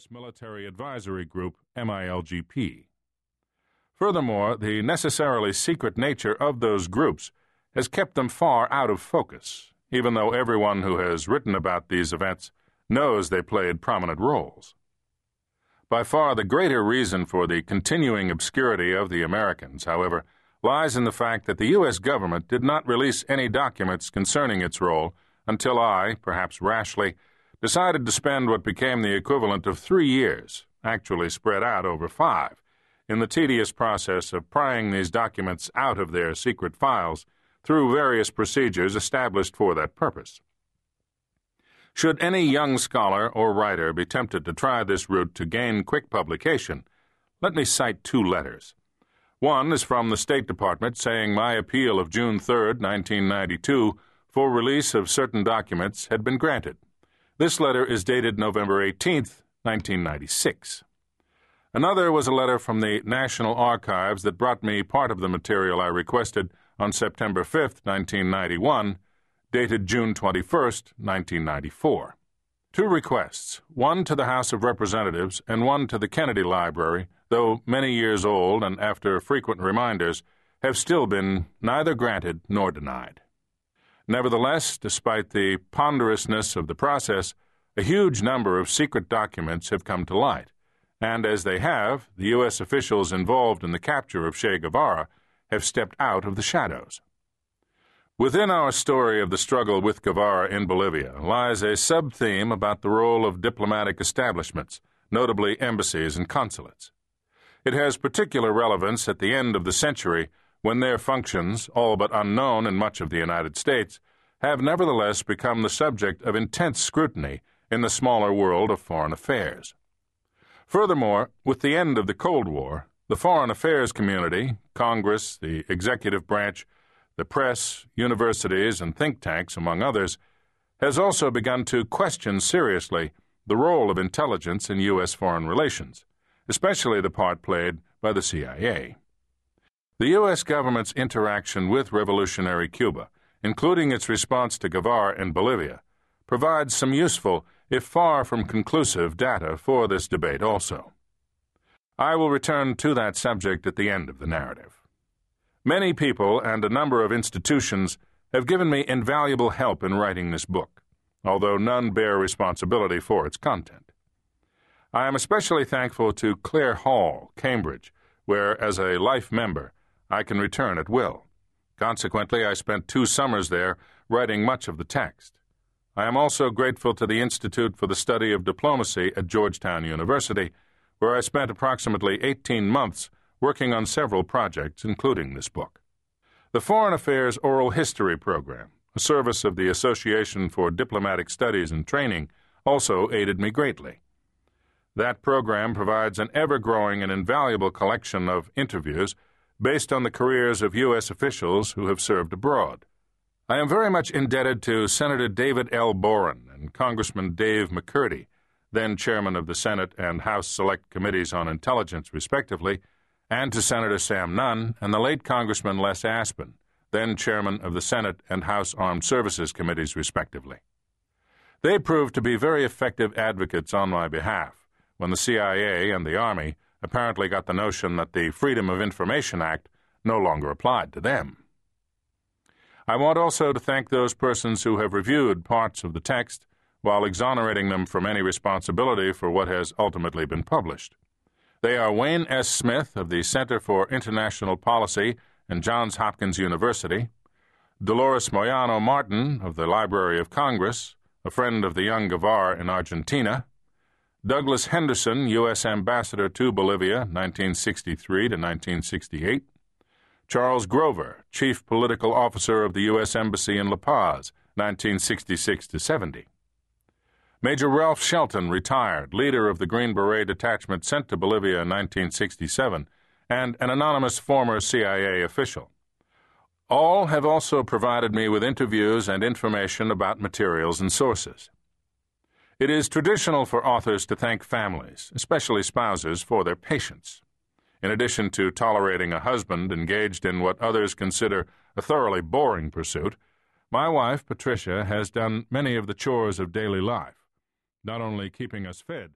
U.S. Military Advisory Group, MILGP. Furthermore, the necessarily secret nature of those groups has kept them far out of focus, even though everyone who has written about these events knows they played prominent roles. By far the greater reason for the continuing obscurity of the Americans, however, lies in the fact that the U.S. government did not release any documents concerning its role until I, perhaps rashly, decided to spend what became the equivalent of three years, actually spread out over five, in the tedious process of prying these documents out of their secret files through various procedures established for that purpose. Should any young scholar or writer be tempted to try this route to gain quick publication, let me cite two letters. One is from the State Department saying my appeal of June 3, 1992, for release of certain documents had been granted. This letter is dated November 18, 1996. Another was a letter from the National Archives that brought me part of the material I requested on September 5, 1991, dated June 21, 1994. Two requests, one to the House of Representatives and one to the Kennedy Library, though many years old and after frequent reminders, have still been neither granted nor denied. Nevertheless, despite the ponderousness of the process, a huge number of secret documents have come to light, and as they have, the U.S. officials involved in the capture of Che Guevara have stepped out of the shadows. Within our story of the struggle with Guevara in Bolivia lies a sub theme about the role of diplomatic establishments, notably embassies and consulates. It has particular relevance at the end of the century when their functions, all but unknown in much of the United States, have nevertheless become the subject of intense scrutiny in the smaller world of foreign affairs. Furthermore, with the end of the Cold War, the foreign affairs community, Congress, the executive branch, the press, universities, and think tanks, among others, has also begun to question seriously the role of intelligence in U.S. foreign relations, especially the part played by the CIA. The U.S. government's interaction with revolutionary Cuba, including its response to Guevara in Bolivia, provides some useful, if far from conclusive, data for this debate also. I will return to that subject at the end of the narrative. Many people and a number of institutions have given me invaluable help in writing this book, although none bear responsibility for its content. I am especially thankful to Clare Hall, Cambridge, where, as a life member, I can return at will. Consequently, I spent two summers there writing much of the text. I am also grateful to the Institute for the Study of Diplomacy at Georgetown University, where I spent approximately 18 months working on several projects, including this book. The Foreign Affairs Oral History Program, a service of the Association for Diplomatic Studies and Training, also aided me greatly. That program provides an ever growing and invaluable collection of interviews based on the careers of U.S. officials who have served abroad. I am very much indebted to Senator David L. Boren and Congressman Dave McCurdy, then chairman of the Senate and House Select Committees on Intelligence, respectively, and to Senator Sam Nunn and the late Congressman Les Aspin, then chairman of the Senate and House Armed Services Committees, respectively. They proved to be very effective advocates on my behalf when the CIA and the Army apparently got the notion that the Freedom of Information Act no longer applied to them. I want also to thank those persons who have reviewed parts of the text while exonerating them from any responsibility for what has ultimately been published. They are Wayne S. Smith of the Center for International Policy and Johns Hopkins University, Dolores Moyano Martin of the Library of Congress, a friend of the young Guevara in Argentina, Douglas Henderson, U.S. Ambassador to Bolivia, 1963 to 1968. Charles Grover, Chief Political Officer of the U.S. Embassy in La Paz, 1966 to 70. Major Ralph Shelton, retired, leader of the Green Beret detachment sent to Bolivia in 1967, and an anonymous former CIA official. All have also provided me with interviews and information about materials and sources. It is traditional for authors to thank families, especially spouses, for their patience. In addition to tolerating a husband engaged in what others consider a thoroughly boring pursuit, my wife, Patricia, has done many of the chores of daily life, not only keeping us fed,